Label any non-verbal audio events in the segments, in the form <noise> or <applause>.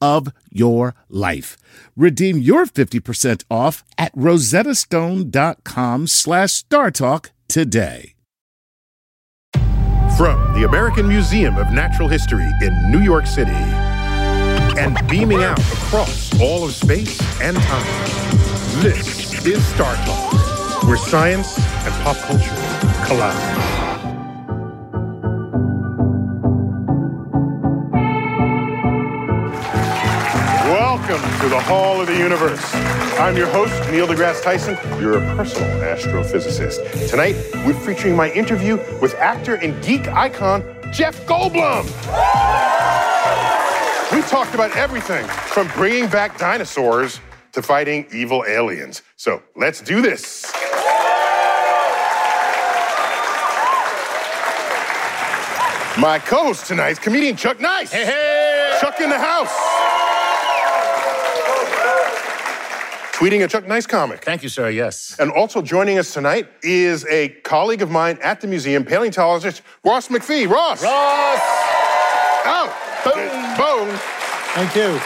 of your life. Redeem your 50% off at rosettastone.com slash startalk today. From the American Museum of Natural History in New York City and beaming out across all of space and time, this is Star Talk, where science and pop culture collide. To the Hall of the Universe. I'm your host, Neil deGrasse Tyson, Your a personal astrophysicist. Tonight, we're featuring my interview with actor and geek icon Jeff Goldblum. We talked about everything from bringing back dinosaurs to fighting evil aliens. So let's do this. My co-host tonight is comedian Chuck Nice. Hey, hey. Chuck in the house. Tweeting a Chuck Nice comic. Thank you, sir. Yes. And also joining us tonight is a colleague of mine at the museum, paleontologist Ross MacPhee. Ross. Ross. Oh. Boom. Boom. Thank you.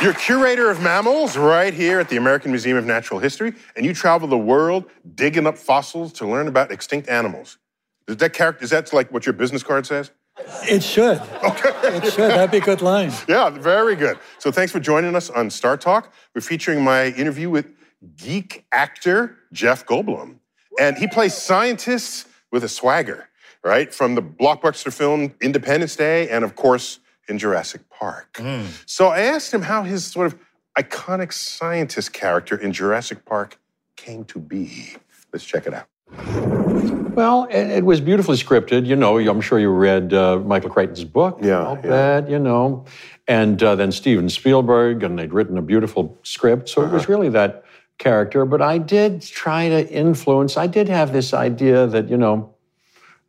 You're curator of mammals right here at the American Museum of Natural History, and you travel the world digging up fossils to learn about extinct animals. Is that character? Is that like what your business card says? It should. Okay. It should. That'd be a good line. Yeah, very good. So thanks for joining us on Star Talk. We're featuring my interview with geek actor Jeff Goldblum. And he plays scientists with a swagger, right? From the blockbuster film Independence Day and, of course, in Jurassic Park. Mm. So I asked him how his sort of iconic scientist character in Jurassic Park came to be. Let's check it out. Well, it, it, was beautifully scripted. You know, I'm sure you read uh, Michael Crichton's book. Yeah. All yeah. that, you know. And uh, then Steven Spielberg, and they'd written a beautiful script. So uh-huh. it was uh-huh. really that character. But I did try to influence, I did have this idea that, you know,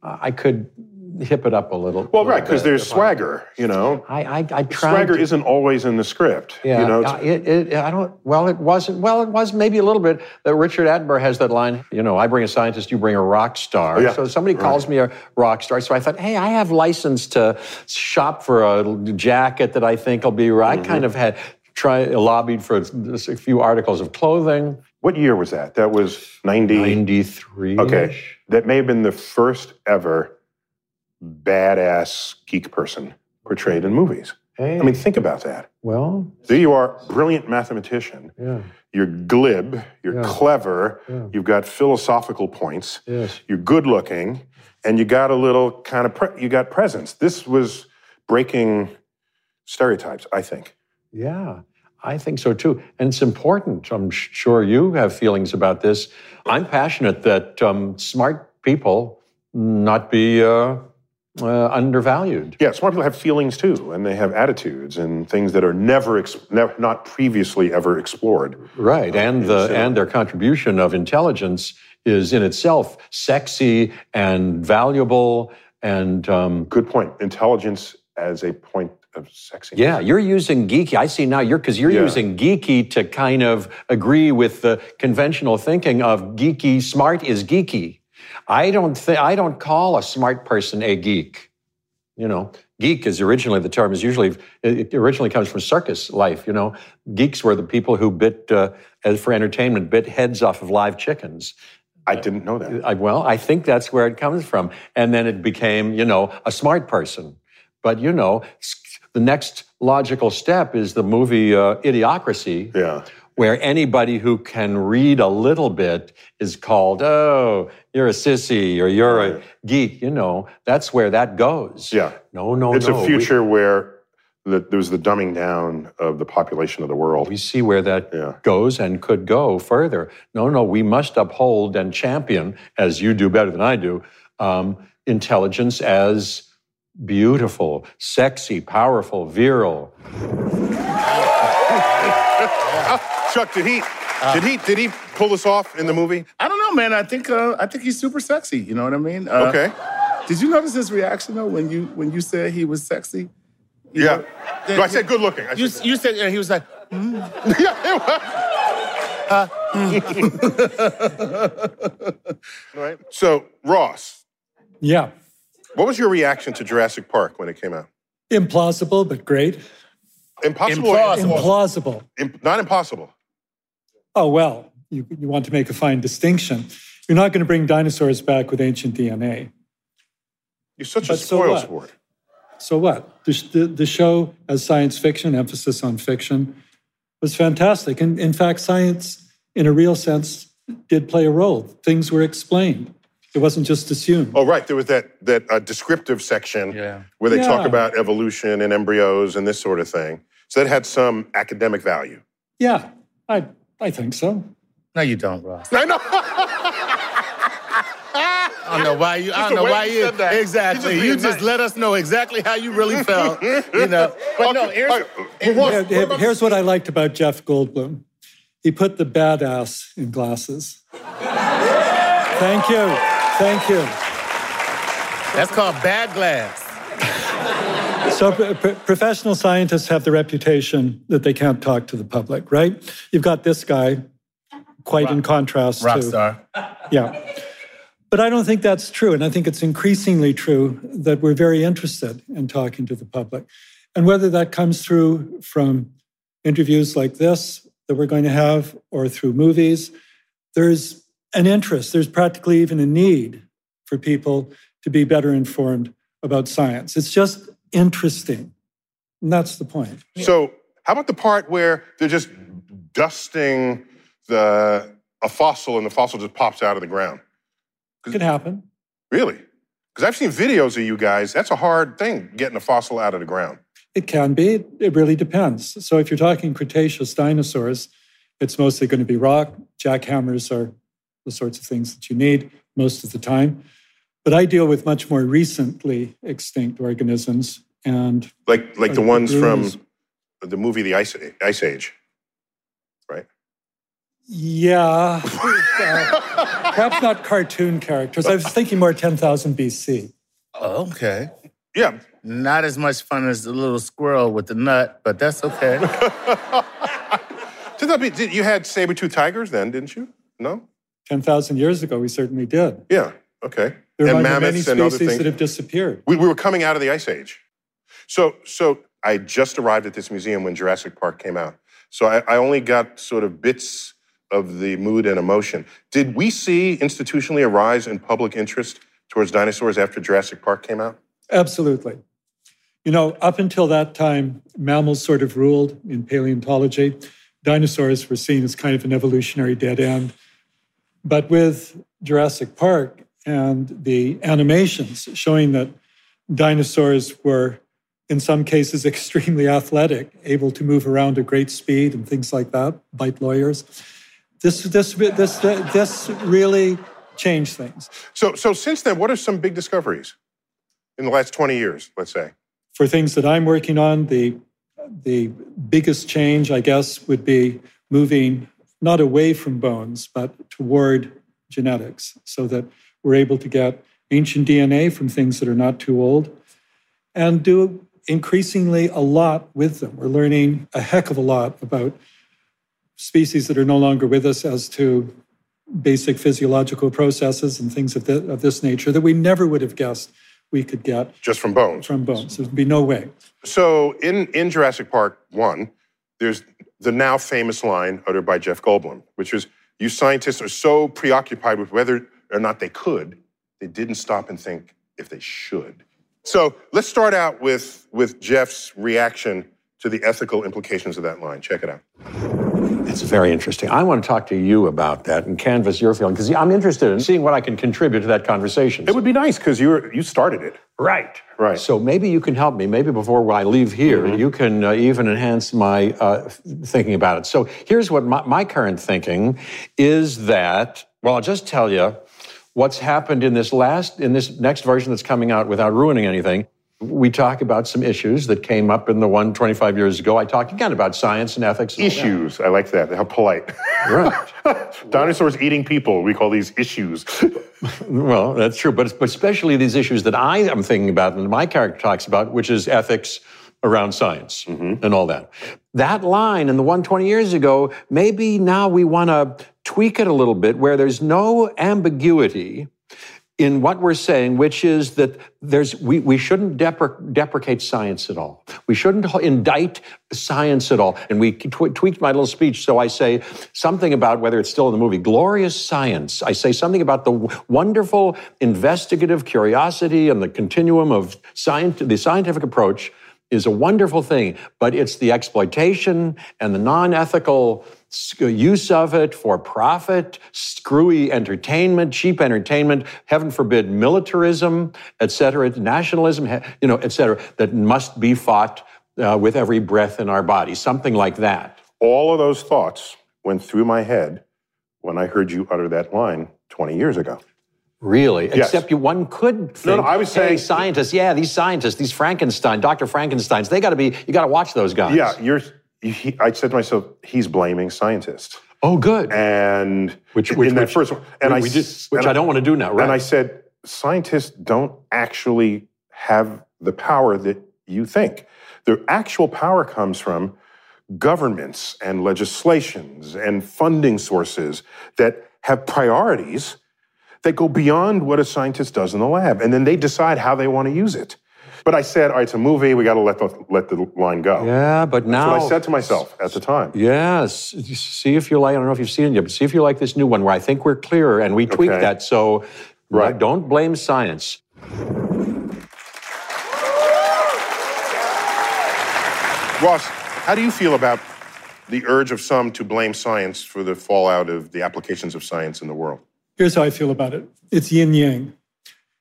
I could hip it up a little. Well, right, because there's swagger, I, you know. I I, I tried. Swagger to, isn't always in the script. Yeah, you know, it, it, I don't. Well, it wasn't. Well, it was maybe a little bit. That Richard Attenborough has that line. You know, I bring a scientist, you bring a rock star. Oh, yeah. So somebody calls right. me a rock star. So I thought, hey, I have license to shop for a jacket that I think will be. Mm-hmm. I kind of had try lobbied for a few articles of clothing. What year was that? That was 90? 93. Okay. That may have been the first ever badass geek person portrayed in movies. Hey. I mean, think about that. Well, there you are, brilliant mathematician. Yeah. You're glib. You're yeah. clever. Yeah. You've got philosophical points. Yes. You're good looking, and you got a little kind of pre- you got presence. This was breaking stereotypes, I think. Yeah, I think so too, and it's important. I'm sure you have feelings about this. I'm passionate that um, smart people not be. Uh, uh, undervalued. Yeah, smart people have feelings too, and they have attitudes and things that are never, ex- never not previously ever explored. Right, uh, and the so, and their contribution of intelligence is in itself sexy and valuable and um, good point. Intelligence as a point of sexy. Yeah, you're using geeky. I see now you're because you're Yeah. using geeky to kind of agree with the conventional thinking of geeky. Smart is geeky. I don't think I don't call a smart person a geek. You know, geek is originally the term is usually it originally comes from circus life. You know, geeks were the people who bit uh, as for entertainment bit heads off of live chickens. I didn't know that. I, well, I think that's where it comes from. And then it became, you know, a smart person. But, you know, the next logical step is the movie uh, Idiocracy, Yeah. Where anybody who can read a little bit is called, oh, you're a sissy or you're a geek. You know, that's where that goes. Yeah. No, no, no. It's no. a We- future where the, there was the dumbing down of the population of the world. we see where that Yeah. goes and could go further. No, no, we must uphold and champion, as you do better than I do, um, intelligence as beautiful, sexy, powerful, virile. Chuck, did he did he did he pull this off in the movie? I don't know, man. I think uh, I think he's super sexy. You know what I mean? Uh, Okay. Did you notice his reaction though when you when you said he was sexy? You Yeah. know, No, I said good looking. I You, said, you said yeah, he was like, <laughs> yeah. <laughs> right. So Ross, Yeah. what was your reaction to Jurassic Park when it came out? Implausible, but great. Impossible. or Implausible. Implausible. Imp- not impossible. Oh, well, you, you want to make a fine distinction. You're not going to bring dinosaurs back with ancient DNA. You're such a But so spoil what? sport. So what? The, the, the show, as science fiction, emphasis on fiction, was fantastic. And in fact, science, in a real sense, did play a role. Things were explained. It wasn't just assumed. Oh, right. There was that that uh, descriptive section Yeah. where they talk about evolution and embryos and this sort of thing. So that had some academic value. Yeah, I, I think so. "No, you don't, Ross. I know. I don't know why you. I don't know why you you. said that. You Exactly. just You being just nice. let us know exactly how you really felt. You know. <laughs> But no, here's, All right, well, Ross, what here's what I liked about Jeff Goldblum. He put the badass in glasses. Thank you. Thank you. that's called bad glass. So, pro- pro- professional scientists have the reputation that they can't talk to the public, right? You've got this guy, quite in contrast Rock to. star. Yeah. But I don't think that's true. And I think it's increasingly true that we're very interested in talking to the public. And whether that comes through from interviews like this that we're going to have or through movies, there's an interest, there's practically even a need for people to be better informed about science. It's just interesting. And that's the point. So, how about the part where they're just dusting the a fossil and the fossil just pops out of the ground? It could happen. Really? Because I've seen videos of you guys. That's a hard thing, getting a fossil out of the ground. It can be. It really depends. So if you're talking Cretaceous dinosaurs, it's mostly going to be rock. Jackhammers are the sorts of things that you need most of the time. But I deal with much more recently extinct organisms. And Like like the Like ones from the movie The Ice, Ice Age, right? yeah, uh, <laughs> perhaps not cartoon characters. I was thinking more 10,000 BC. Oh, okay. Yeah. Not as much fun as the little squirrel with the nut, but that's okay. <laughs> Did that be- did- you had saber-tooth tigers then, didn't you? No? 10,000 years ago, we certainly did. Yeah. Okay. There and are many mammoths and other species things. that have disappeared. We, we were coming out of the ice age. So, so I just arrived at this museum when Jurassic Park came out. So I, I only got sort of bits of the mood and emotion. Did we see institutionally a rise in public interest towards dinosaurs after Jurassic Park came out? Absolutely. You know, up until that time, mammals sort of ruled in paleontology. Dinosaurs were seen as kind of an evolutionary dead end. But with Jurassic Park and the animations showing that dinosaurs were, in some cases, <laughs> extremely athletic, able to move around at great speed and things like that, bite lawyers, this, this, this, this really changed things. So, so since then, what are some big discoveries in the last 20 years, let's say? for things that I'm working on, the the biggest change, I guess, would be moving not away from bones, but toward genetics, so that we're able to get ancient DNA from things that are not too old, and do increasingly a lot with them. We're learning a heck of a lot about species that are no longer with us as to basic physiological processes and things of, the, of this nature that we never would have guessed we could get just from bones. From bones. There'd be no way. So in, in Jurassic Park 1, there's the now famous line uttered by Jeff Goldblum, which is, you scientists are so preoccupied with whether or not they could, they didn't stop and think if they should. So let's start out with, with Jeff's reaction to the ethical implications of that line. Check it out. It's very interesting. I want to talk to you about that and canvas your feeling because I'm interested in seeing what I can contribute to that conversation. It would be nice because you you started it. Right. Right. So maybe you can help me. Maybe before I leave here, mm-hmm. you can uh, even enhance my uh, thinking about it. So here's what my, my current thinking is that. Well, I'll just tell you what's happened in this last in this next version that's coming out without ruining anything we talk about some issues that came up in the one 25 years ago. I talk again about science and ethics. And issues. I like that. How polite. Right. <laughs> Dinosaurs eating people. We call these issues. <laughs> well, that's true. But, but especially these issues that I am thinking about and my character talks about, which is ethics around science mm-hmm. and all that. That line in the one 20 years ago, maybe now we want to tweak it a little bit where there's no ambiguity in what we're saying, which is that there's we, we shouldn't depre- deprecate science at all. We shouldn't indict science at all. And we tw- tweaked my little speech, so I say something about whether it's still in the movie, glorious science. I say something about the w- wonderful investigative curiosity and the continuum of science, the scientific approach is a wonderful thing, but it's the exploitation and the non-ethical use of it for profit, screwy entertainment, cheap entertainment, heaven forbid militarism, et cetera, nationalism, you know, et cetera, that must be fought uh, with every breath in our body, something like that. All of those thoughts went through my head when I heard you utter that line 20 years ago. Really? Yes. Except you, one could think, no, no, I was saying, scientists, yeah, these scientists, these Frankenstein, Dr. Frankensteins, they got to be, you got to watch those guys. Yeah, you're, he, I said to myself, he's blaming scientists. Oh, good. And which, which in that which, first one, and I, did, which I don't want to do now, right? And I said, scientists don't actually have the power that you think. Their actual power comes from governments and legislations and funding sources that have priorities that go beyond what a scientist does in the lab, and then they decide how they want to use it. But I said, all right, it's a movie. We got to let the let the line go. Yeah, but now That's what I said to myself at the time. Yes. See if you like. I don't know if you've seen it yet, but see if you like this new one where I think we're clearer and we tweak okay. that. So, right. don't blame science. Ross, how do you feel about the urge of some to blame science for the fallout of the applications of science in the world? Here's how I feel about it it's yin yang.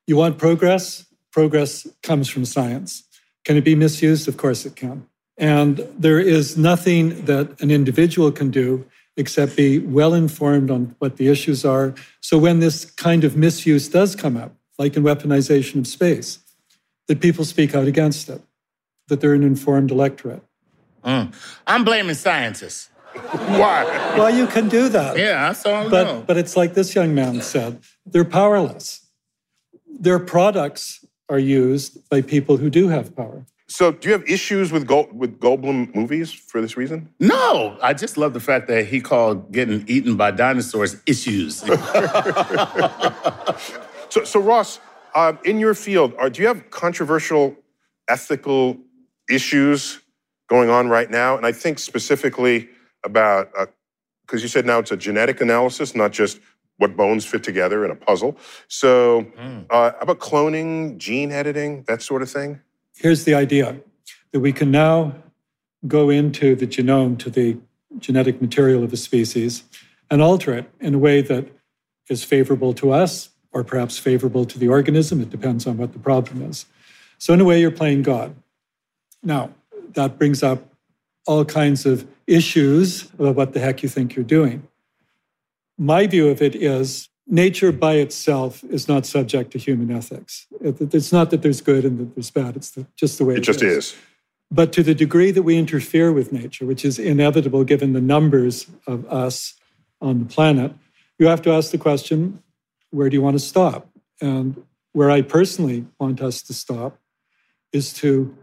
You want progress? Progress comes from science. Can it be misused? Of course it can. And there is nothing that an individual can do except be well informed on what the issues are. So when this kind of misuse does come up, like in weaponization of space, that people speak out against it, that they're an informed electorate. Mm. I'm blaming scientists. <laughs> Why? Well, you can do that. Yeah, I saw but, know. But it's like this young man said they're powerless. Their products are used by people who do have power. So, do you have issues with Gold, with Goldblum movies for this reason? No, I just love the fact that he called getting eaten by dinosaurs issues. <laughs> so, so Ross, uh, in your field, are, do you have controversial ethical issues going on right now? And I think specifically about because uh, you said now it's a genetic analysis, not just what bones fit together in a puzzle. So, mm. uh, about cloning, gene editing, that sort of thing? Here's the idea that we can now go into the genome, to the genetic material of a species, and alter it in a way that is favorable to us or perhaps favorable to the organism. It depends on what the problem is. So, in a way, you're playing God. Now, that brings up all kinds of issues about what the heck you think you're doing. My view of it is nature by itself is not subject to human ethics. It's not that there's good and that there's bad, it's just the way it, it just is. is. But to the degree that we interfere with nature, which is inevitable given the numbers of us on the planet, you have to ask the question where do you want to stop? And where I personally want us to stop is to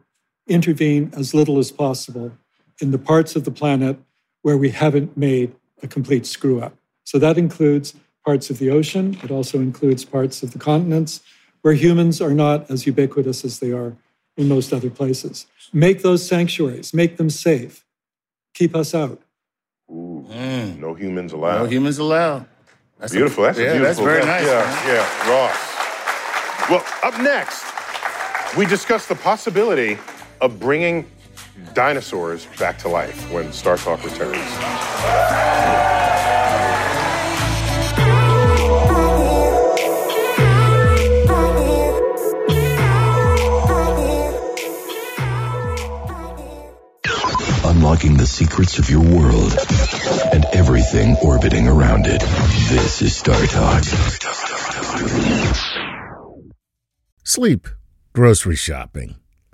intervene as little as possible in the parts of the planet where we haven't made a complete screw up. So that includes parts of the ocean, it also includes parts of the continents where humans are not as ubiquitous as they are in most other places. Make those sanctuaries, make them safe, keep us out. Ooh, mm. No humans allowed. No humans allowed. That's beautiful. A, that's yeah, beautiful. that's very nice. Yeah, man. yeah, Ross. Well, up next, we discuss the possibility of bringing dinosaurs back to life when Star Talk returns. unlocking the secrets of your world and everything orbiting around it. This is Star Talk. Sleep, grocery shopping,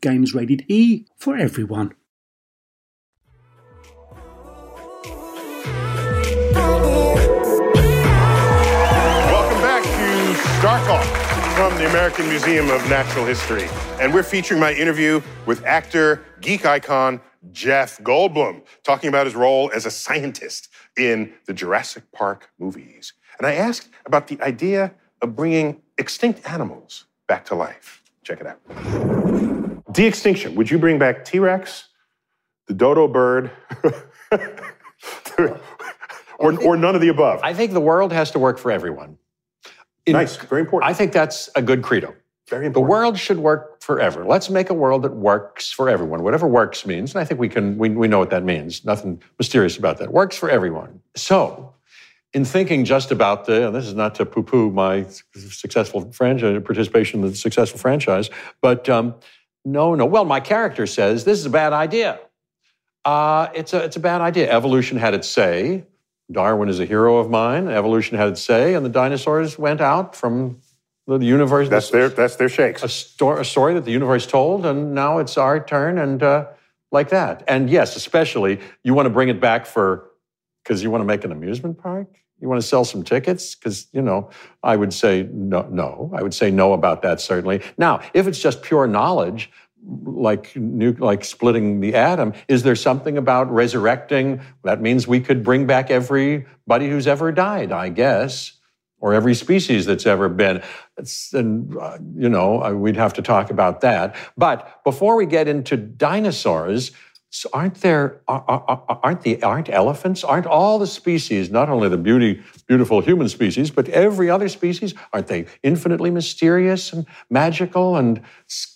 Games rated E for everyone. Welcome back to Star Talk from the American Museum of Natural History. And we're featuring my interview with actor, geek icon, Jeff Goldblum, talking about his role as a scientist in the Jurassic Park movies. And I asked about the idea of bringing extinct animals back to life. Check it out. De-extinction. Would you bring back T-Rex, the dodo bird, <laughs> or, or none of the above? I think the world has to work for everyone. In- nice, very important. I think that's a good credo. very important. The world should work forever. Let's make a world that works for everyone. Whatever works means, and I think we can we, we know what that means. Nothing mysterious about that. Works for everyone. So, in thinking just about the, and this is not to poo-poo my successful franchise participation in the successful franchise, but um, no, no. Well, my character says this is a bad idea. Uh, it's a it's a bad idea. Evolution had its say. Darwin is a hero of mine. Evolution had its say, and the dinosaurs went out from the universe. That's their that's their shakes. a, sto- a story that the universe told, and now it's our turn, and uh, like that. And yes, especially you want to bring it back for because you want to make an amusement park? You want to sell some tickets? Because, you know, I would say no, no. I would say no about that, certainly. Now, if it's just pure knowledge, like nu- like splitting the atom, is there something about resurrecting? That means we could bring back everybody who's ever died, I guess, or every species that's ever been. It's, and uh, you know, we'd have to talk about that. But before we get into dinosaurs, so aren't there are- are- aren't the aren't elephants aren't all the species not only the beauty beautiful human species but every other species aren't they infinitely mysterious and magical and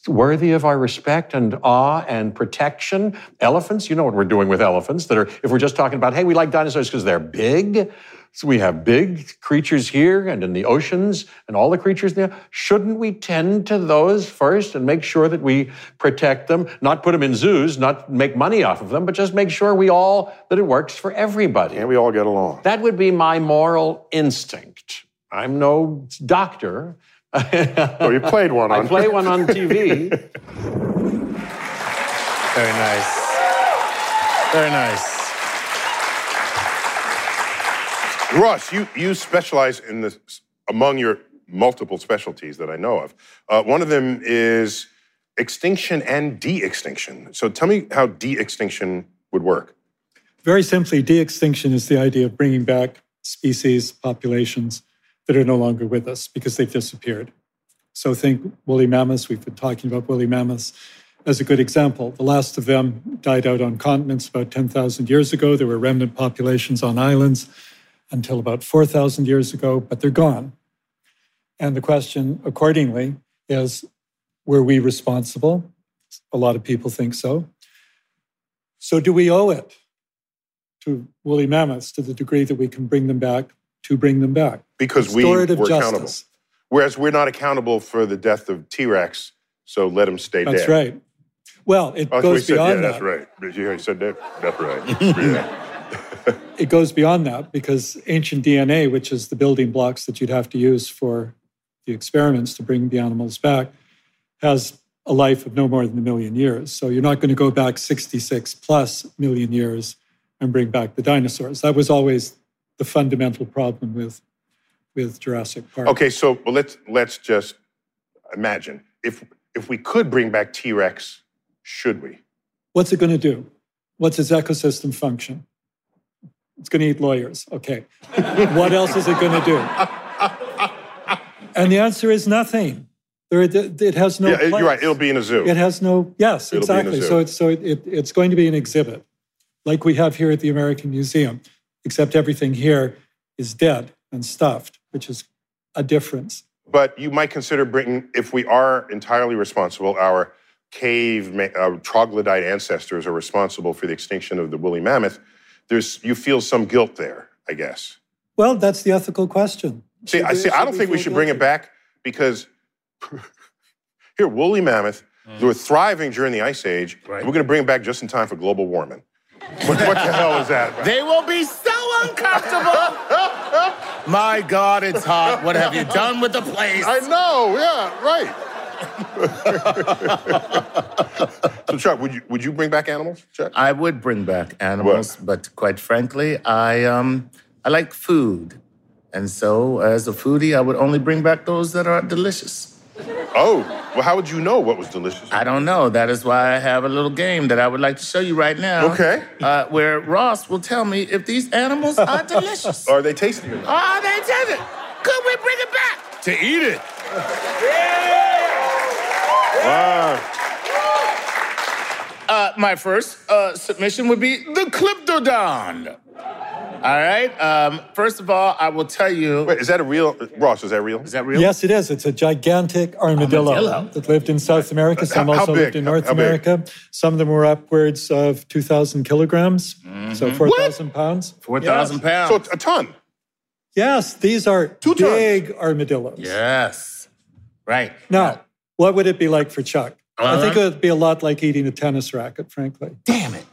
worthy of our respect and awe and protection? Elephants you know what we're doing with elephants that are if we're just talking about hey we like dinosaurs because they're big so we have big creatures here and in the oceans and all the creatures there. Shouldn't we tend to those first and make sure that we protect them, not put them in zoos, not make money off of them, but just make sure we all, that it works for everybody? And we all get along. That would be my moral instinct. I'm no doctor. Oh, you played one <laughs> on. I play one on <laughs> TV. Very nice. Very nice. Ross, you, you specialize in this among your multiple specialties that I know of. Uh, one of them is extinction and de extinction. So tell me how de extinction would work. Very simply, de extinction is the idea of bringing back species, populations that are no longer with us because they've disappeared. So think woolly mammoths. We've been talking about woolly mammoths as a good example. The last of them died out on continents about 10,000 years ago. There were remnant populations on islands until about 4,000 years ago, but they're gone. And the question, accordingly, is were we responsible? A lot of people think so. So, do we owe it to woolly mammoths to the degree that we can bring them back to bring them back? Because we Restorative were accountable. Whereas we're not accountable for the death of T Rex, so let him stay That's dead. That's right. Well, it Oh, that's what he goes said. beyond yeah, that. that's right. Did you hear he said that? That's right. <laughs> yeah. It goes beyond that because ancient DNA, which is the building blocks that you'd have to use for the experiments to bring the animals back, has a life of no more than a million years. So you're not going to go back 66 plus million years and bring back the dinosaurs. That was always the fundamental problem with, with Jurassic Park. Okay, so well, let's let's just imagine if if we could bring back T Rex, should we? What's it going to do? What's its ecosystem function? It's going to eat lawyers. Okay. what else is it going to do? And the answer is nothing. There, it has no. yeah, you're right. It'll be in a zoo. It has no. Yes, It'll be in a exactly. So it's so it, it, it's going to be an exhibit, like we have here at the American Museum, except everything here is dead and stuffed, which is a difference. But you might consider bringing, if we are entirely responsible, our cave uh, troglodyte ancestors are responsible for the extinction of the woolly mammoth. There's you feel some guilt there, I guess. Well, that's the ethical question. See, Should I see. I don't think we feel should bring it back because <laughs> here, woolly mammoth, mm. they were thriving during the ice age. and Right. We're going to bring it back just in time for global warming. What, what the hell is that? About? They will be so uncomfortable. <laughs> My God, it's hot. What have you done with the place? I know. Yeah, right. <laughs> so, Chuck, would you would you bring back animals, Chuck? I would bring back animals, but quite frankly, I um I like food. And so as a foodie, I would only bring back those that are delicious. Oh, well, how would you know what was delicious? I don't know. That is why I have a little game that I would like to show you right now. Okay. Uh, where Ross will tell me if these animals are <laughs> delicious. Are they tasty? or not? Are they tasty? Could we bring it back to eat it? Wow. Uh, my first uh, submission would be the Glyptodon. All right. Um, first of all, I will tell you. Wait, is that a real Ross? Is that real? Is that real? Yes, it is. It's a gigantic armadillo, Armadillo? that lived in South America. Some How- how also lived in North how big? America. Some of them were upwards of 2,000 kilograms, so 4,000 pounds. 4,000 So pounds. it's a ton. Yes, these are Two tons. big armadillos. yes. Right. Now, what would it be like for Chuck? I think it Uh-huh. would be a lot like eating a tennis racket, frankly. Damn it.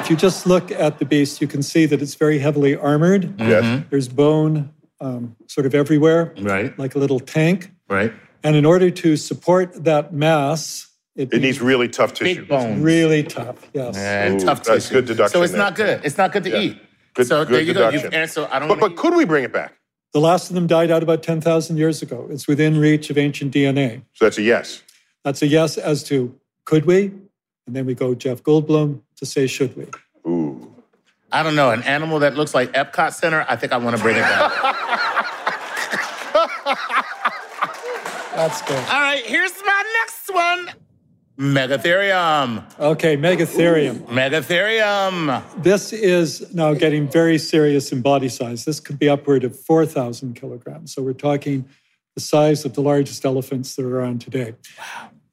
If you just look at the beast, you can see that it's very heavily armored. Yes. There's bone um, sort of everywhere, Right. like a little tank. Right. And in order to support that mass, it, It needs really tough tissue. Big bones. really tough. Yes. And Ooh, tough that's tissue. good deduction So it's there. not good. It's not good to Yeah. eat. Good, so good there you go. deduction. You've answered. I don't. But, wanna- but could we bring it back? The last of them died out about 10,000 years ago. It's within reach of ancient DNA. So that's a yes. That's a yes as to could we? And then we go Jeff Goldblum to say should we? Ooh. I don't know. An animal that looks like Epcot Center. I think I want to bring it back. <laughs> That's good. All right. Here's my next one. Megatherium. Okay, Megatherium. Megatherium. This is now getting very serious in body size. This could be upward of 4,000 kilograms. So we're talking the size of the largest elephants that are around today.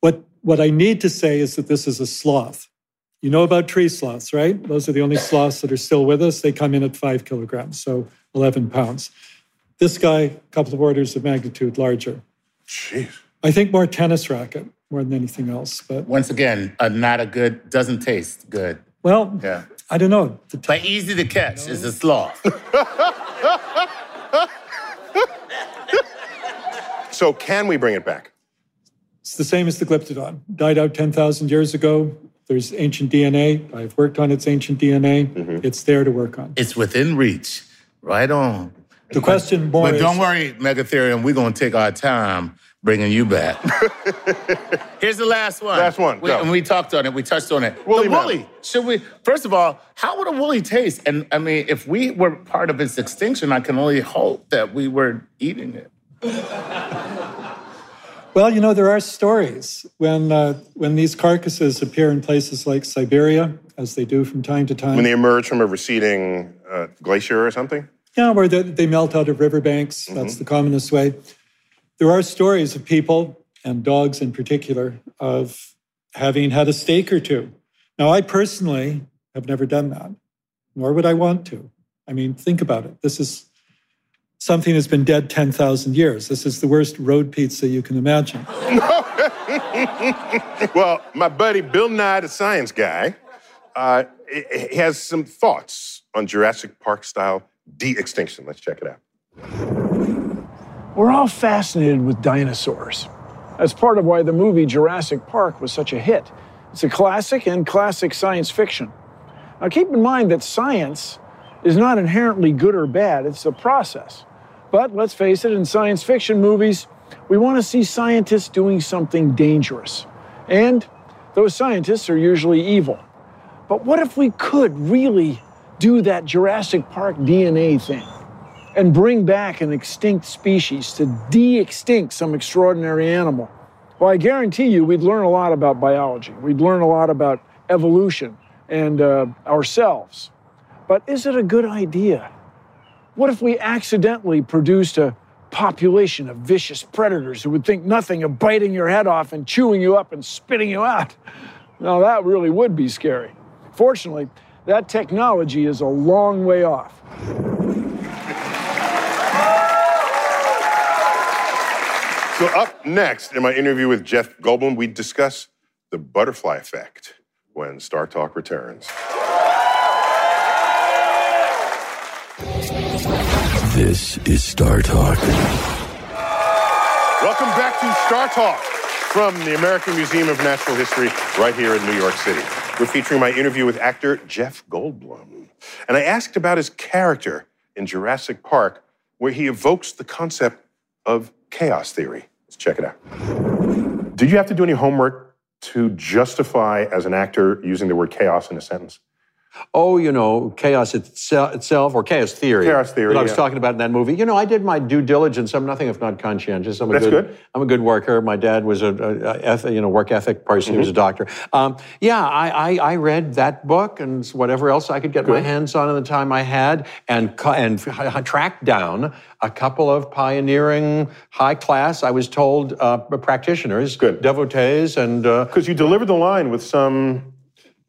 What, what I need to say is that this is a sloth. You know about tree sloths, right? Those are the only sloths that are still with us. They come in at five kilograms, so 11 pounds. This guy, a couple of orders of magnitude larger. Jeez. I think more tennis racket more than anything else. But Once again, uh, not a good. Doesn't taste good. well, Yeah. I don't know. The t- But easy to catch is a sloth. <laughs> So can we bring it back? It's the same as the glyptodon. Died out 10,000 years ago. There's ancient DNA. I've worked on its ancient DNA. Mm-hmm. It's there to work on. it's within reach. Right on. The question more But is, don't worry, Megatherium, we're going to take our time bringing you back. <laughs> Here's the last one. Last one, We, go. and we talked on it. We touched on it. Woolly the mammoth. woolly. Should we, first of all, how would a woolly taste? And I mean, if we were part of its extinction, I can only hope that we were eating it. <laughs> well, you know, there are stories when, uh, when these carcasses appear in places like Siberia, as they do from time to time. When they emerge from a receding uh, glacier or something? Yeah, where they, they melt out of riverbanks. That's the commonest way. There are stories of people, and dogs in particular, of having had a steak or two. Now, I personally have never done that, nor would I want to. I mean, think about it. This is something that's been dead 10,000 years. This is the worst road pizza you can imagine. <laughs> Well, my buddy Bill Nye, the science guy, uh, he- he has some thoughts on Jurassic Park style de extinction. Let's check it out. We're all fascinated with dinosaurs. That's part of why the movie Jurassic Park was such a hit. It's a classic and classic science fiction. Now, keep in mind that science is not inherently good or bad, it's a process. But let's face it, in science fiction movies, we want to see scientists doing something dangerous. And those scientists are usually evil. But what if we could really do that Jurassic Park DNA thing? and bring back an extinct species to de extinct some extraordinary animal. Well, I guarantee you we'd learn a lot about biology. We'd learn a lot about evolution and uh, ourselves. But is it a good idea? What if we accidentally produced a population of vicious predators who would think nothing of biting your head off and chewing you up and spitting you out? Now, that really would be scary. Fortunately, that technology is a long way off. So, up next in my interview with Jeff Goldblum, we discuss the butterfly effect when Star Talk returns. This is Star Talk. Welcome back to Star Talk from the American Museum of Natural History right here in New York City. We're featuring my interview with actor Jeff Goldblum. And I asked about his character in Jurassic Park, where he evokes the concept of chaos theory. Let's check it out. Did you have to do any homework to justify as an actor using the word chaos in a sentence? Oh, you know, chaos itse- itself or chaos theory. Chaos theory, That I was yeah. talking about in that movie. You know, I did my due diligence. I'm nothing if not conscientious. I'm a That's good, good. I'm a good worker. My dad was a, a, a eth- you know work ethic person. He was a Mm-hmm. doctor. Um, yeah, I, I, I read that book and whatever else I could get my hands on in the time I had, and and tracked down a couple of pioneering, high class. I was told uh, practitioners, Good. devotees, and. Uh, Because you delivered the line with some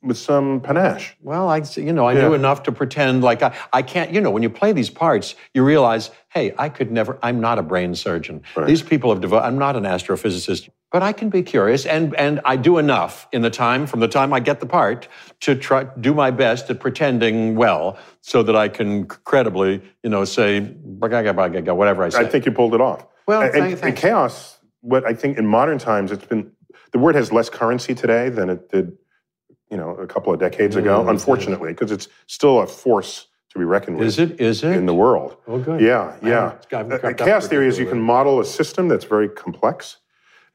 with some panache. Well, I, you know, I knew enough to pretend like I, I can't, you know, when you play these parts, you realize, hey, I could never, I'm not a brain surgeon. These people have devoted, I'm not an astrophysicist, but I can be curious and, and I do enough in the time, from the time I get the part, to try, do my best at pretending well so that I can credibly, you know, say, whatever I say. I think you pulled it off. Well, and, and, and chaos. What I think in modern times, it's been the word has less currency today than it did, you know, a couple of decades Mm, ago. Unfortunately, because it's still a force to be reckoned with. Is it? Is it? in the world? Oh, good. Yeah, yeah. haven't Uh, chaos theory is you can model a system that's very complex.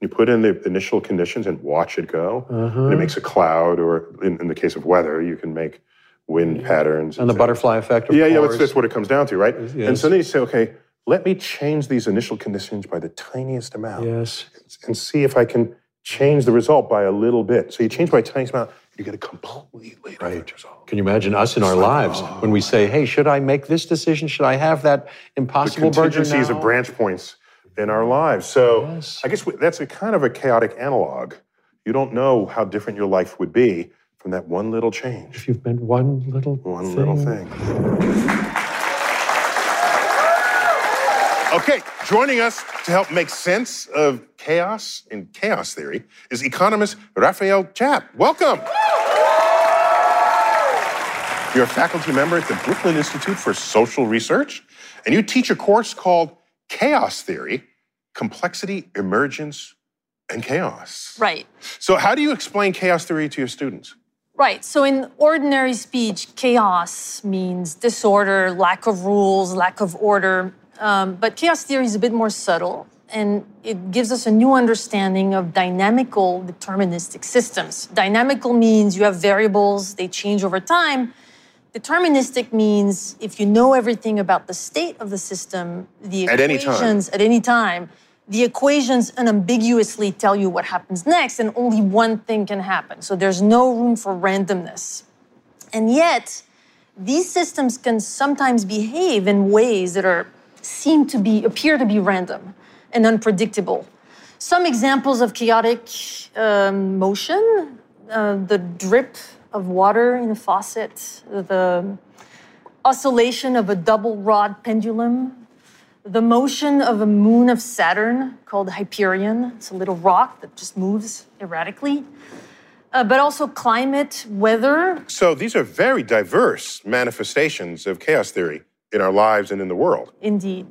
You put in the initial conditions and watch it go. Uh-huh. And it makes a cloud, or in, in the case of weather, you can make wind patterns. And the things. butterfly effect, Yeah, yeah, that's, that's what it comes down to, right? And Yes. so then you say, okay, let me change these initial conditions by the tiniest amount Yes. and see if I can change the result by a little bit. So you change by a tiniest amount, you get a completely different result. Can you imagine us in our lives oh, when we say, hey, should I make this decision? Should I have that The impossible burger contingencies now? of branch points in our lives. So Yes. I guess we- that's a kind of a chaotic analog. You don't know how different your life would be from that one little change, If you've been one little one thing. little thing. Okay, joining us to help make sense of chaos and chaos theory is economist Raphael Chappe. Welcome. You're a faculty member at the Brooklyn Institute for Social Research, and you teach a course called Chaos Theory Complexity, Emergence, and Chaos. Right. So, how do you explain chaos theory to your students? Right. So, in ordinary speech, chaos means disorder, lack of rules, lack of order. Um, but chaos theory is a bit more subtle, and it gives us a new understanding of dynamical deterministic systems. Dynamical means you have variables, they change over time. Deterministic means if you know everything about the state of the system, the At any time. equations at any time, the equations unambiguously tell you what happens next, and only one thing can happen. So there's no room for randomness. And yet, these systems can sometimes behave in ways that are seem to be appear to be random and unpredictable. Some examples of chaotic um, motion: uh, the drip of water in a faucet, the oscillation of a double rod pendulum, the motion of a moon of Saturn called Hyperion. It's a little rock that just moves erratically. Uh, but also climate, weather. So, these are very diverse manifestations of chaos theory in our lives and in the world. Indeed,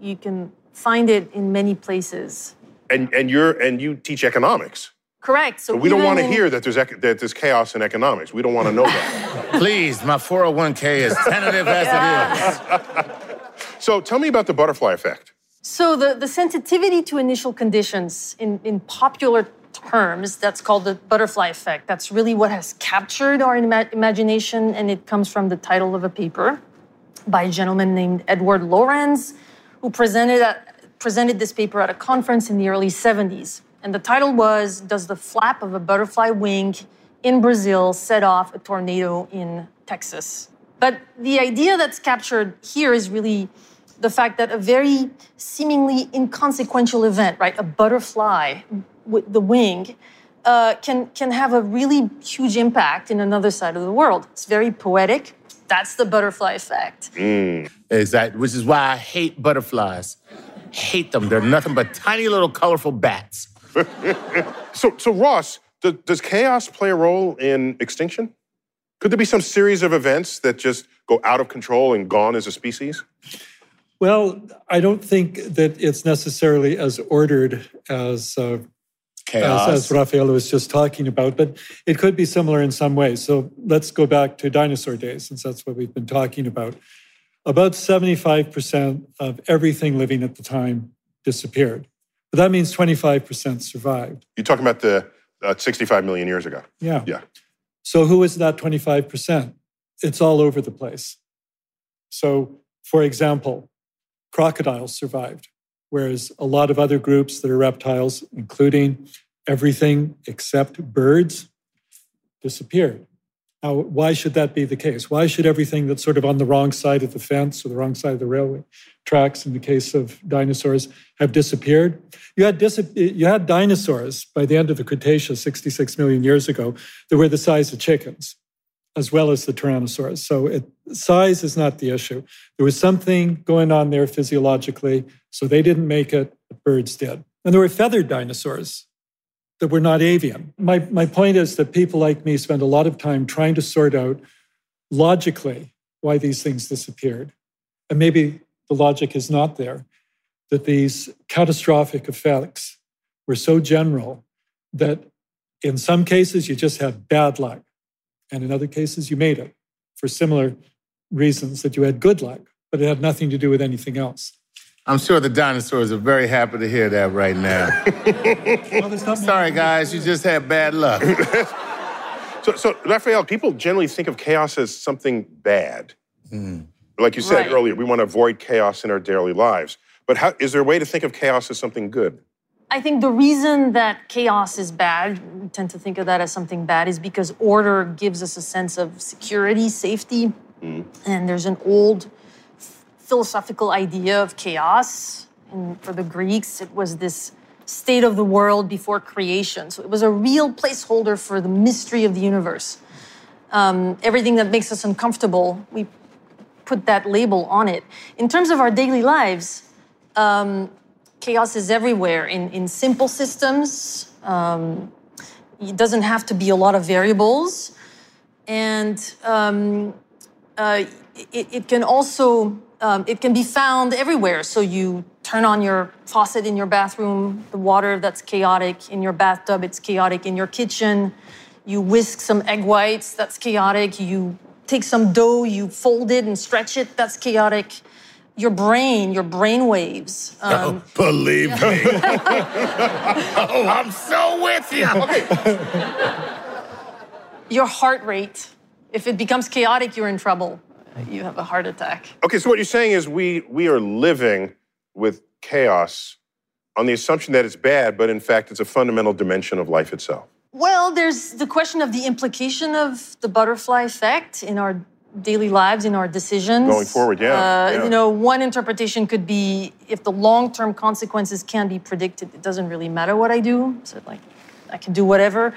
you can find it in many places. And, and, you're, and you teach economics. Correct. So But we don't want to hear that there's, ec- that there's chaos in economics. We don't want to know that. <laughs> Please, my 401k is tentative as it is. <laughs> so, tell me about the butterfly effect. So the, the sensitivity to initial conditions in, in popular terms, that's called the butterfly effect. That's really what has captured our ima- imagination, and it comes from the title of a paper by a gentleman named Edward Lorenz, who presented, at, presented this paper at a conference in the early 70s. And the title was Does the Flap of a Butterfly Wing in Brazil Set Off a Tornado in Texas? But the idea that's captured here is really the fact that a very seemingly inconsequential event, right, a butterfly with the wing, uh, can, can have a really huge impact in another side of the world. It's very poetic. That's the butterfly effect. Exactly, which is why I hate butterflies. Hate them. They're nothing but tiny little colorful bats. <laughs> So, so Ross, do, does chaos play a role in extinction? Could there be some series of events that just go out of control and gone as a species? Well, I don't think that it's necessarily as ordered as uh, Chaos. as, as Raffaello was just talking about, but it could be similar in some ways. So let's go back to dinosaur days, since that's what we've been talking about. About 75% of everything living at the time disappeared. But that means 25% survived. You're talking about the uh, 65 million years ago. Yeah. Yeah. So who is that 25%? It's all over the place. So, for example, crocodiles survived, whereas a lot of other groups that are reptiles, including everything except birds, disappeared. Now, why should that be the case? Why should everything that's sort of on the wrong side of the fence or the wrong side of the railway tracks, in the case of dinosaurs, have disappeared? You had, dis- you had dinosaurs by the end of the Cretaceous, 66 million years ago, that were the size of chickens, as well as the Tyrannosaurus. So it, size is not the issue. There was something going on there physiologically, so they didn't make it, but birds did. And there were feathered dinosaurs that were not avian. My, my point is that people like me spend a lot of time trying to sort out logically why these things disappeared. And maybe the logic is not there, that these catastrophic effects were so general that in some cases you just had bad luck, and in other cases you made it for similar reasons that you had good luck, but it had nothing to do with anything else. I'm sure the dinosaurs are very happy to hear that right now. <laughs> well, Sorry, guys, you just had bad luck. <laughs> so, so, Raphael, people generally think of chaos as something bad. Mm. Like you said Right. earlier, we want to avoid chaos in our daily lives. But how, is there a way to think of chaos as something good? I think the reason that chaos is bad, we tend to think of that as something bad, is because order gives us a sense of security, safety. And there's an old philosophical idea of chaos. And for the Greeks, it was this state of the world before creation. So it was a real placeholder for the mystery of the universe. Um, everything that makes us uncomfortable, we put that label on it. In terms of our daily lives, um, chaos is everywhere in, in simple systems. Um, it doesn't have to be a lot of variables. And um, uh, it, it can also um, it can be found everywhere. So you turn on your faucet in your bathroom, the water that's chaotic in your bathtub, it's chaotic in your kitchen. You whisk some egg whites, that's chaotic. You take some dough, you fold it and stretch it, that's chaotic. Your brain, your brain waves. Um, Believe me. <laughs> oh, I'm so with you. your heart rate. If it becomes chaotic, you're in trouble. You have a heart attack. Okay, so what you're saying is we, we are living with chaos on the assumption that it's bad, but in fact, it's a fundamental dimension of life itself. Well, there's the question of the implication of the butterfly effect in our daily lives, in our decisions. Going forward, yeah, Uh, yeah. You know, one interpretation could be if the long term consequences can be predicted, it doesn't really matter what I do. So, like, I can do whatever.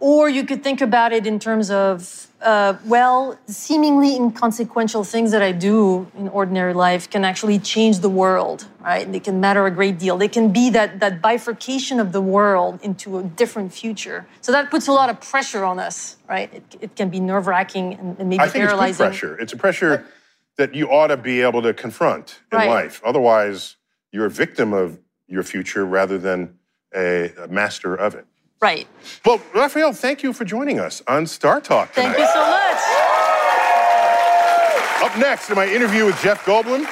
Or you could think about it in terms of, uh, well, seemingly inconsequential things that I do in ordinary life can actually change the world, right? They can matter a great deal. They can be that, that bifurcation of the world into a different future. So that puts a lot of pressure on us, right? It, it can be nerve wracking and, and maybe I think it's good pressure. It's a pressure that you ought to be able to confront in Right. life. Otherwise, you're a victim of your future rather than a, a master of it. Right. Well, Raphael, thank you for joining us on StarTalk tonight. Thank you so much. Up next, in my interview with Jeff Goldblum,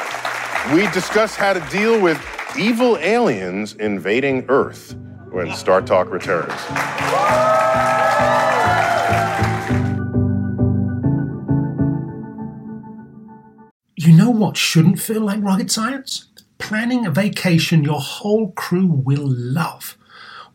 we discuss how to deal with evil aliens invading Earth when StarTalk returns. You know what shouldn't feel like rocket science? Planning a vacation your whole crew will love.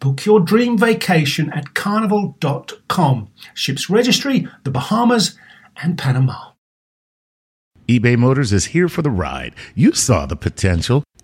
Book your dream vacation at carnival.com. Ships registry, the Bahamas, and Panama. eBay Motors is here for the ride. You saw the potential,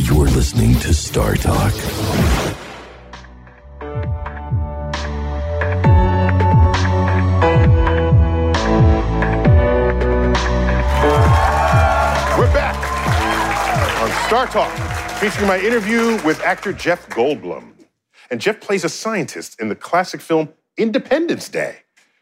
You're listening to StarTalk. We're back on StarTalk, featuring my interview with actor Jeff Goldblum. And Jeff plays a scientist in the classic film Independence Day,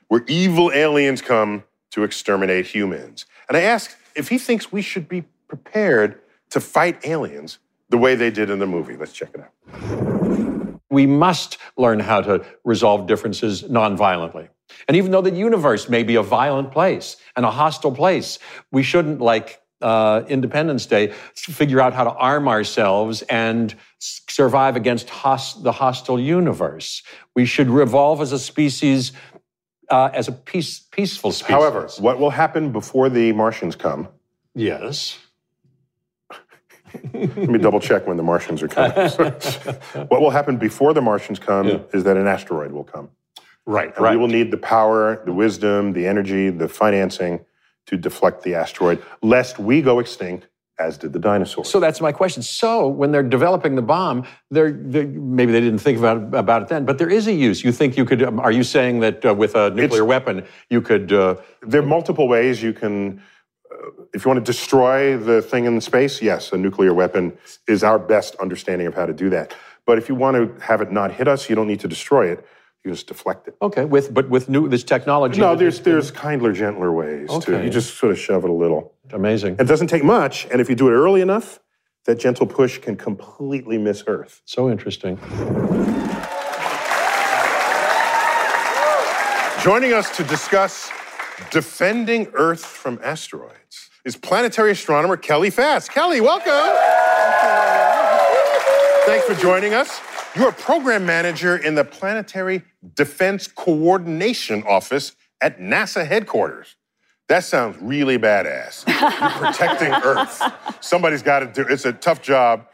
where evil aliens come to exterminate humans. And I asked if he thinks we should be prepared to fight aliens the way they did in the movie. Let's check it out. We must learn how to resolve differences nonviolently. And even though the universe may be a violent place and a hostile place, we shouldn't, like uh, Independence Day, figure out how to arm ourselves and survive against hos- the hostile universe. We should revolve as a species, uh, as a peace- peaceful species. However, what will happen before the Martians come? yes. Let me double check when the Martians are coming. <laughs> what will happen before the Martians come Yeah. is that an asteroid will come. Right, And we will need the power, the wisdom, the energy, the financing to deflect the asteroid, lest we go extinct, as did the dinosaurs. So that's my question. So when they're developing the bomb, they're, they're maybe they didn't think about about it then, but there is a use. You think you could? um, Are you saying that uh, with a nuclear weapon you could? Uh, there are multiple ways you can. If you want to destroy the thing in space, yes, a nuclear weapon is our best understanding of how to do that. But if you want to have it not hit us, you don't need to destroy it. You just deflect it. okay, with but with new this technology. No, there's there's kindler, gentler ways too. Okay. You just sort of shove it a little. amazing. It doesn't take much, and if you do it early enough, that gentle push can completely miss Earth. So interesting. Joining us to discuss defending Earth from asteroids is planetary astronomer Kelly Fast. Kelly, welcome. Thanks for joining us. You're a program manager in the Planetary Defense Coordination Office at NASA headquarters. That sounds really badass. You're <laughs> protecting Earth. Somebody's got to do It's a tough job.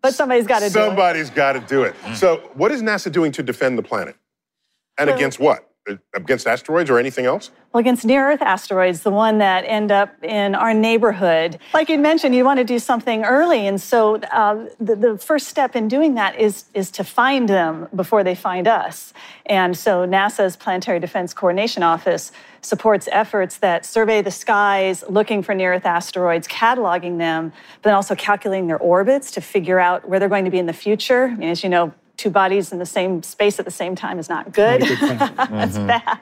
But somebody's got to do it. Somebody's got to do it. Mm. So, what is NASA doing to defend the planet? And Well- against what? Against asteroids or anything else? Well, against near Earth asteroids, the one that end up in our neighborhood. Like you mentioned, you want to do something early. And so uh, the, the first step in doing that is, is to find them before they find us. And so NASA's Planetary Defense Coordination Office supports efforts that survey the skies, looking for near Earth asteroids, cataloging them, but then also calculating their orbits to figure out where they're going to be in the future. I mean, as you know, two bodies in the same space at the same time is not good. That's <laughs> bad.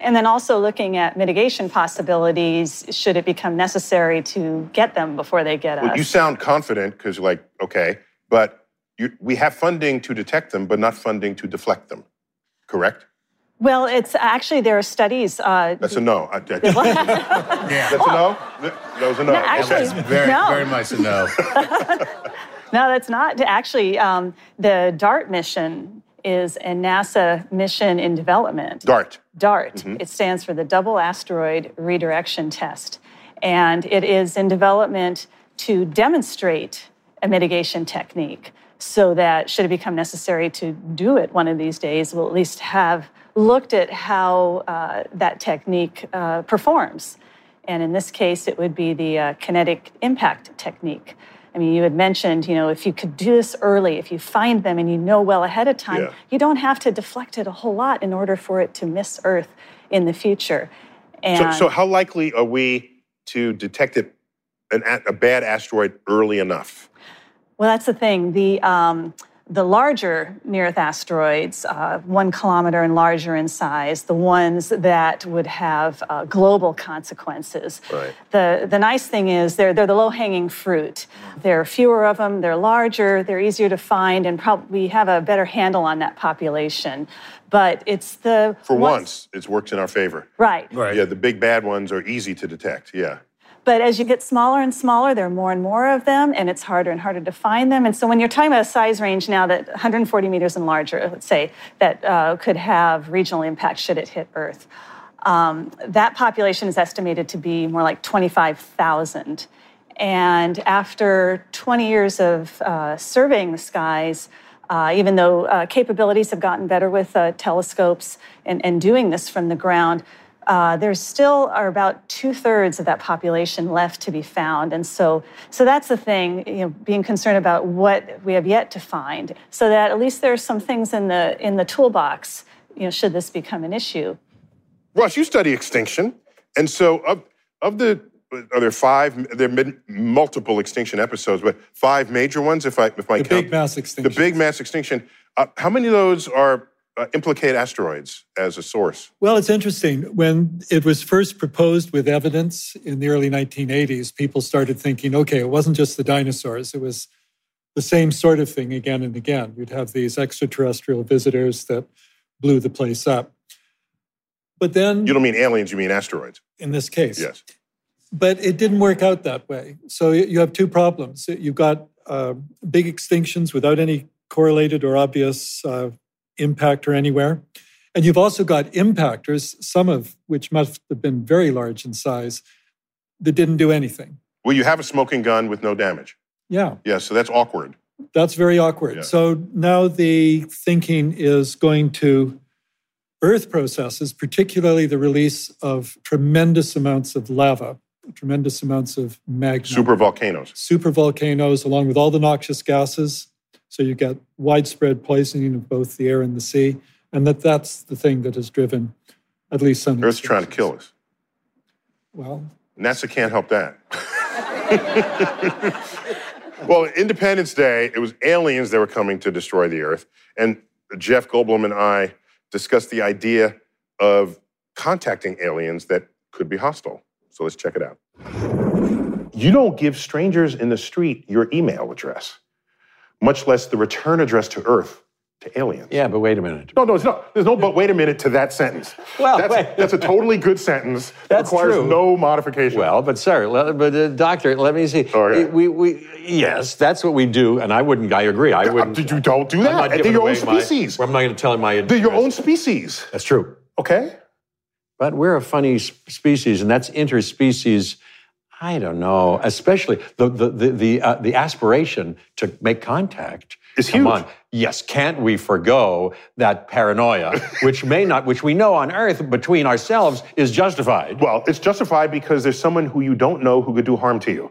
And then also looking at mitigation possibilities should it become necessary to get them before they get Well, us. you sound confident because you're like, okay, but you, we have funding to detect them, but not funding to deflect them. Correct? well, it's actually there are studies. Uh, That's a no. I- I- <laughs> That's a no? That was a no. No, actually- Okay. Very, No. very much a no. <laughs> No, that's not. Actually, um, the DART mission is a NASA mission in development. DART. DART. It stands for the Double Asteroid Redirection Test. And it is in development to demonstrate a mitigation technique so that, should it become necessary to do it one of these days, we'll at least have looked at how uh, that technique uh, performs. And in this case, it would be the uh, kinetic impact technique. I mean, you had mentioned, you know, if you could do this early, if you find them and you know well ahead of time, Yeah. you don't have to deflect it a whole lot in order for it to miss Earth in the future. So, And so how likely are we to detect it, an, a a bad asteroid early enough? well, that's the thing. The um, the larger near Earth asteroids, uh, one kilometer and larger in size, the ones that would have uh, global consequences. Right. The, the nice thing is they're, they're the low hanging fruit. There are fewer of them, they're larger, they're easier to find, and probably have a better handle on that population. But it's the. For ones- once, it works in our favor. Right. Right. Yeah, the big bad ones are easy to detect. Yeah. But as you get smaller and smaller, there are more and more of them, and it's harder and harder to find them. And so when you're talking about a size range now that 140 meters and larger, let's say, that uh, could have regional impact should it hit Earth, um, that population is estimated to be more like 25,000. And after 20 years of uh, surveying the skies, uh, even though uh, capabilities have gotten better with uh, telescopes and, and doing this from the ground, uh, there still are about two thirds of that population left to be found, and so so that's the thing. You know, being concerned about what we have yet to find, so that at least there are some things in the in the toolbox. You know, should this become an issue. Ross, you study extinction, and so of of the are there five? There have been multiple extinction episodes, but five major ones. If I if I The count big mass extinction. the big mass extinction. Uh, how many of those are uh, implicate asteroids as a source? Well, it's interesting. When it was first proposed with evidence in the early 1980s, people started thinking, okay, it wasn't just the dinosaurs, it was the same sort of thing again and again. You'd have these extraterrestrial visitors that blew the place up. But then, You don't mean aliens, you mean asteroids. in this case, Yes. but it didn't work out that way. So you have two problems. You've got uh, big extinctions without any correlated or obvious uh, impactor anywhere. And you've also got impactors, some of which must have been very large in size, that didn't do anything. Well, you have a smoking gun with no damage. Yeah, Yeah, so that's awkward. that's very awkward. Yeah. So now the thinking is going to Earth processes, particularly the release of tremendous amounts of lava, tremendous amounts of magma. Super volcanoes. super volcanoes, along with all the noxious gases. So you get widespread poisoning of both the air and the sea, and that that's the thing that has driven at least some. Earth's trying to kill us. Well, NASA can't help that. <laughs> well, Independence Day, it was aliens that were coming to destroy the Earth. And Jeff Goldblum and I discussed the idea of contacting aliens that could be hostile. So let's check it out. You don't give strangers in the street your email address, much less the return address to Earth to aliens. Yeah, but wait a minute. No, no, it's not. There's no but wait a minute to that sentence. Well, that's, wait. that's a totally good sentence. That's requires true. no modification. Well, but sir, le- but uh, doctor, let me see. Okay. We, we, yes, that's what we do, and I wouldn't. I agree. I wouldn't. Did you don't do that? They're your own away my- species. I'm not going to tell him my. They're your own species. That's true. Okay. But we're a funny species, and that's interspecies. I don't know, especially the the the the, uh, the aspiration to make contact Is Come huge. on. Yes, can't we forgo that paranoia, <laughs> which may not, which we know on Earth between ourselves is justified. Well, it's justified because there's someone who you don't know who could do harm to you.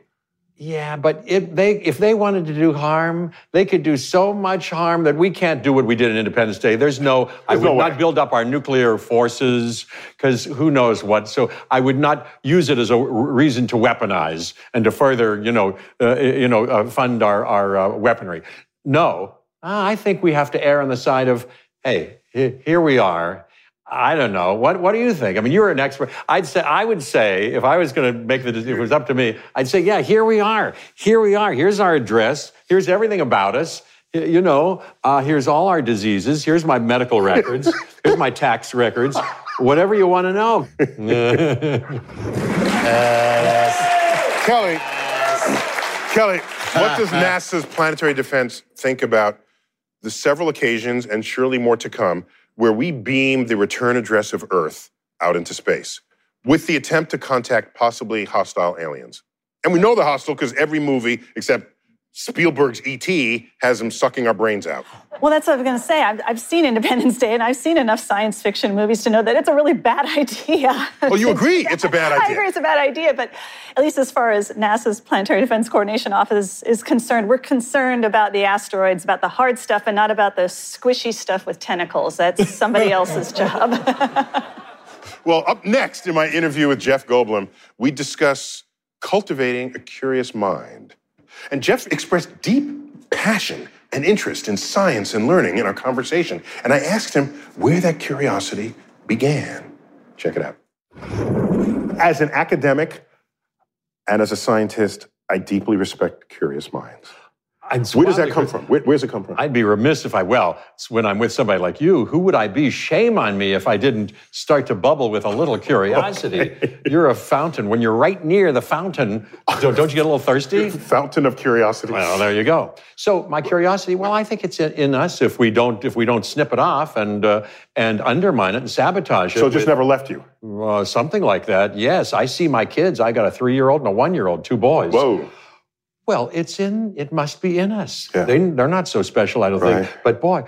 Yeah, but if they if they wanted to do harm, they could do so much harm that we can't do what we did in Independence Day. There's no I There's would no not build up our nuclear forces because who knows what. So I would not use it as a reason to weaponize and to further, you know, uh, you know, uh, fund our our uh, weaponry. No, Ah, I think we have to err on the side of, hey, here we are. I don't know. What What do you think? I mean, you're an expert. I'd say I would say if I was going to make the if it was up to me, I'd say, yeah, here we are. Here we are. Here's our address. Here's everything about us. You know, uh, here's all our diseases. Here's my medical records. here's my tax records. Whatever you want to know. <laughs> Kelly, Kelly, what does NASA's planetary defense think about the several occasions, and surely more to come, where we beam the return address of Earth out into space with the attempt to contact possibly hostile aliens? And we know they're hostile because every movie except Spielberg's E.T. has them sucking our brains out. Well, that's what I was going to say. I've, I've seen Independence Day, and I've seen enough science fiction movies to know that it's a really bad <laughs> idea. Well, you agree <laughs> it's a bad idea. I agree it's a bad idea, but at least as far as NASA's Planetary Defense Coordination Office is concerned, we're concerned about the asteroids, about the hard stuff, and not about the squishy stuff with tentacles. That's somebody <laughs> else's job. Well, up next in my interview with Jeff Goldblum, we discuss cultivating a curious mind. And Jeff expressed deep passion and interest in science and learning in our conversation. And I asked him where that curiosity began. Check it out. As an academic and as a scientist, I deeply respect curious minds. Where does that come from? Where, where's it come from? I'd be remiss if I, well, when I'm with somebody like you, who would I be? Shame on me if I didn't start to bubble with a little <laughs> curiosity. Okay. You're a fountain. When you're right near the fountain, don't, don't you get a little thirsty? <laughs> fountain of curiosity. Well, there you go. So my curiosity, well, I think it's in us if we don't if we don't snip it off and uh, and undermine it and sabotage it. So it just with, never left you. Uh, something like that. Yes, I see my kids. I got a three-year-old and a one-year-old, two boys. Whoa. Well, it's in, it must be in us. Yeah. They, they're not so special, I don't right. think. But boy,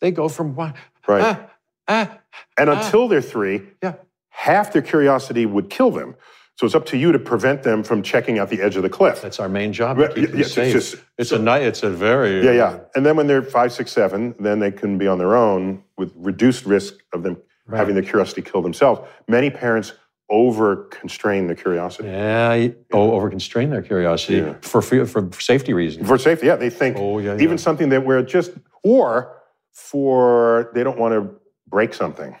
they go from one. Right. Ah, ah, and ah, until they're three, yeah. half their curiosity would kill them. So it's up to you to prevent them from checking out the edge of the cliff. That's our main job. To keep them safe. It's, just, it's so, a night. It's a very yeah, yeah. And then when they're five, six, seven, then they can be on their own with reduced risk of them right. having their curiosity kill themselves. Many parents over constrain the curiosity. Yeah, oh, over constrain their curiosity yeah. for, for safety reasons. For safety, yeah. They think oh, yeah, even yeah. something that we're just, or for they don't want to break something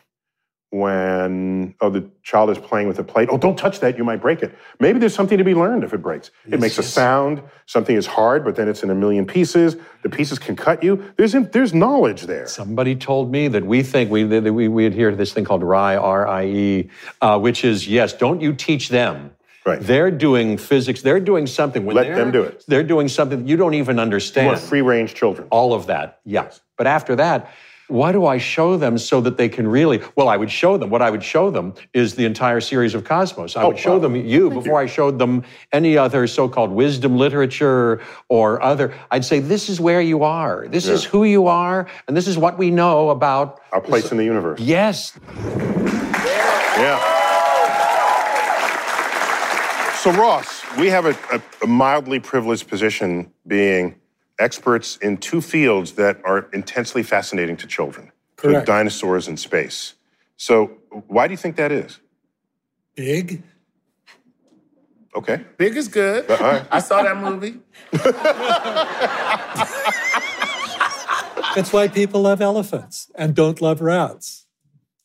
when oh the child is playing with a plate oh don't touch that you might break it maybe there's something to be learned if it breaks yes, it makes yes. a sound something is hard but then it's in a million pieces the pieces can cut you there's there's knowledge there somebody told me that we think we that we, we adhere to this thing called RIE R-I-E uh, which is yes don't you teach them Right. They're doing physics. They're doing something. When Let them do it. They're doing something you don't even understand. Free range children. All of that, yes. But after that, why do I show them so that they can really? Well, I would show them. What I would show them is the entire series of Cosmos. I oh, would show wow. them you Thank before you. I showed them any other so called wisdom literature or other. I'd say, this is where you are. This yeah. is who you are. And this is what we know about our place in the universe. Yes. Yeah. So, Ross, we have a, a, a mildly privileged position being experts in two fields that are intensely fascinating to children Correct. dinosaurs and space. So, why do you think that is? Big. Okay. Big is good. Uh, I saw that movie. That's why people love elephants and don't love rats.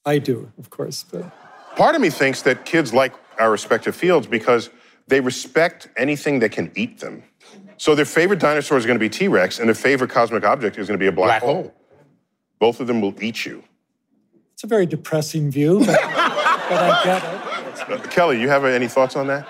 I do, of course, but. Part of me thinks that kids like our respective fields because they respect anything that can eat them. So their favorite dinosaur is going to be T Rex, and their favorite cosmic object is going to be a black, black hole. hole. Both of them will eat you. It's a very depressing view, but, but I get it. Uh, <laughs> Kelly, you have any thoughts on that?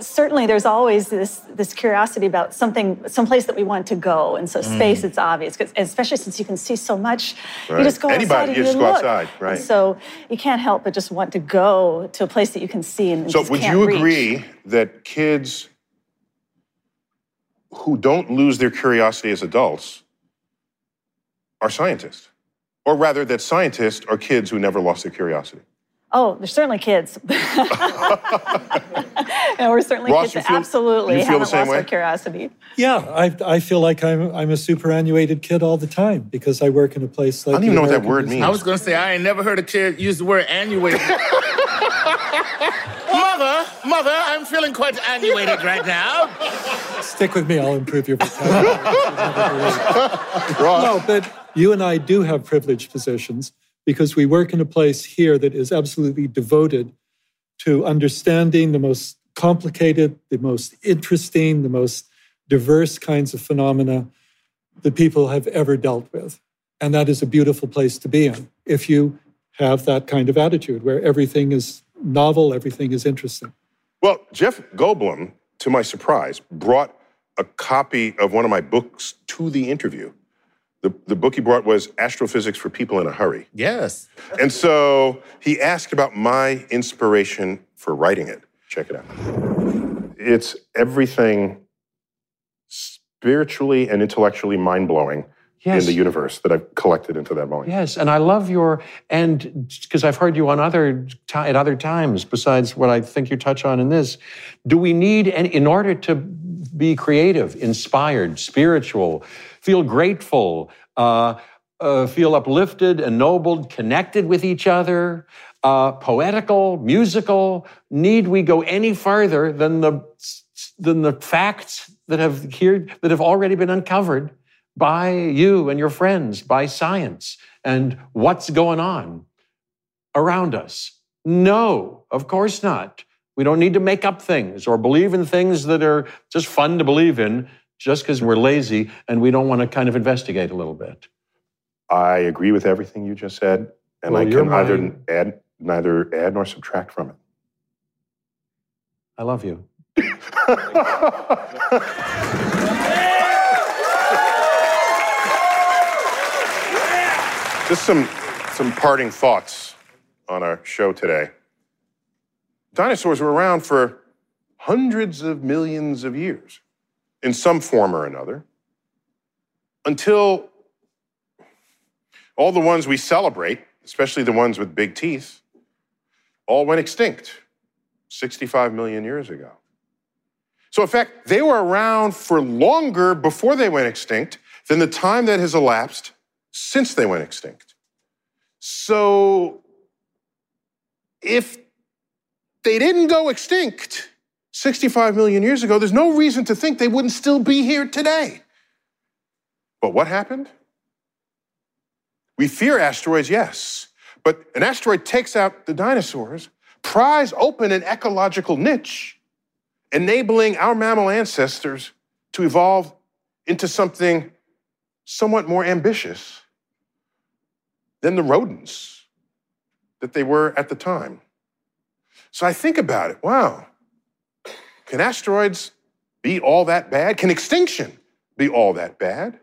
Certainly, there's always this this curiosity about something, some place that we want to go, and so mm. space. It's obvious, especially since you can see so much. Right. You just go Anybody, outside you just go look. outside, right? And so you can't help but just want to go to a place that you can see and so would you reach. agree that kids who don't lose their curiosity as adults are scientists. Or rather, that scientists are kids who never lost their curiosity. Oh, they're certainly kids. <laughs> and we're certainly Ross, kids feel, absolutely haven't lost way? their curiosity. Yeah, I, I feel like I'm, I'm a superannuated kid all the time because I work in a place like I don't even know what that word means. I was going to say, I ain't never heard a kid use the word annuated. <laughs> mother, mother, I'm feeling quite annuated right now. Stick with me, I'll improve your vocabulary. no, but you and I do have privileged positions because we work in a place here that is absolutely devoted to understanding the most complicated, the most interesting, the most diverse kinds of phenomena that people have ever dealt with. And that is a beautiful place to be in if you have that kind of attitude where everything is novel, everything is interesting. Well, Jeff Goldblum, to my surprise, brought a copy of one of my books to the interview. The, the book he brought was Astrophysics for People in a Hurry. Yes. And so he asked about my inspiration for writing it. Check it out. It's everything spiritually and intellectually mind blowing yes. in the universe that I've collected into that volume. Yes, and I love your and because I've heard you on other at other times besides what I think you touch on in this. Do we need any in order to be creative, inspired, spiritual, feel grateful, uh, uh, feel uplifted, ennobled, connected with each other? Uh, poetical, musical? Need we go any further than the than the facts that have here that have already been uncovered by you and your friends, by science and what's going on around us? No, of course not. We don't need to make up things or believe in things that are just fun to believe in just because we're lazy and we don't want to kind of investigate a little bit. I agree with everything you just said, and Well, I can either my- add, neither add nor subtract from it. I love you. <laughs> Just some, some parting thoughts on our show today. Dinosaurs were around for hundreds of millions of years in some form or another until all the ones we celebrate, especially the ones with big teeth, all went extinct 65 million years ago. So, in fact, they were around for longer before they went extinct than the time that has elapsed since they went extinct. So, if they didn't go extinct 65 million years ago, there's no reason to think they wouldn't still be here today. But what happened? We fear asteroids, yes, but an asteroid takes out the dinosaurs, pries open an ecological niche, enabling our mammal ancestors to evolve into something somewhat more ambitious than the rodents that they were at the time. So I think about it wow, can asteroids be all that bad? Can extinction be all that bad?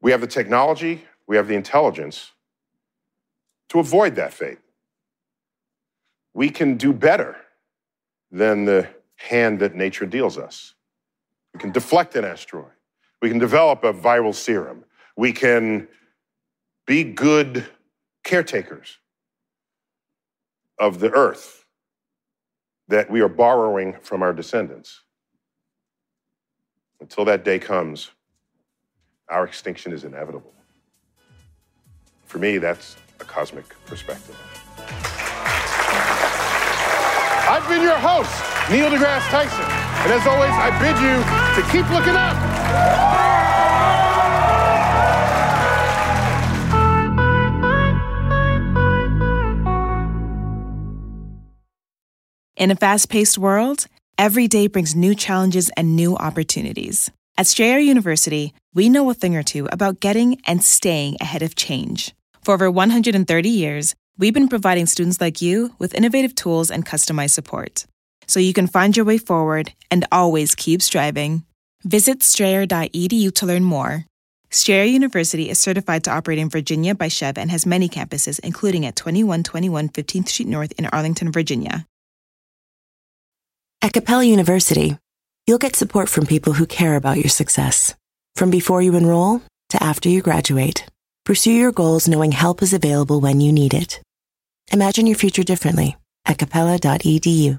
We have the technology, we have the intelligence to avoid that fate. We can do better than the hand that nature deals us. We can deflect an asteroid. We can develop a viral serum. We can be good caretakers of the earth that we are borrowing from our descendants. Until that day comes, our extinction is inevitable. For me, that's a cosmic perspective. I've been your host, Neil deGrasse Tyson. And as always, I bid you to keep looking up. In a fast paced world, every day brings new challenges and new opportunities. At Strayer University, we know a thing or two about getting and staying ahead of change. For over 130 years, we've been providing students like you with innovative tools and customized support. So you can find your way forward and always keep striving. Visit strayer.edu to learn more. Strayer University is certified to operate in Virginia by SCHEV and has many campuses, including at 2121 15th Street North in Arlington, Virginia. At Capella University, you'll get support from people who care about your success. From before you enroll to after you graduate, pursue your goals knowing help is available when you need it. Imagine your future differently at capella.edu.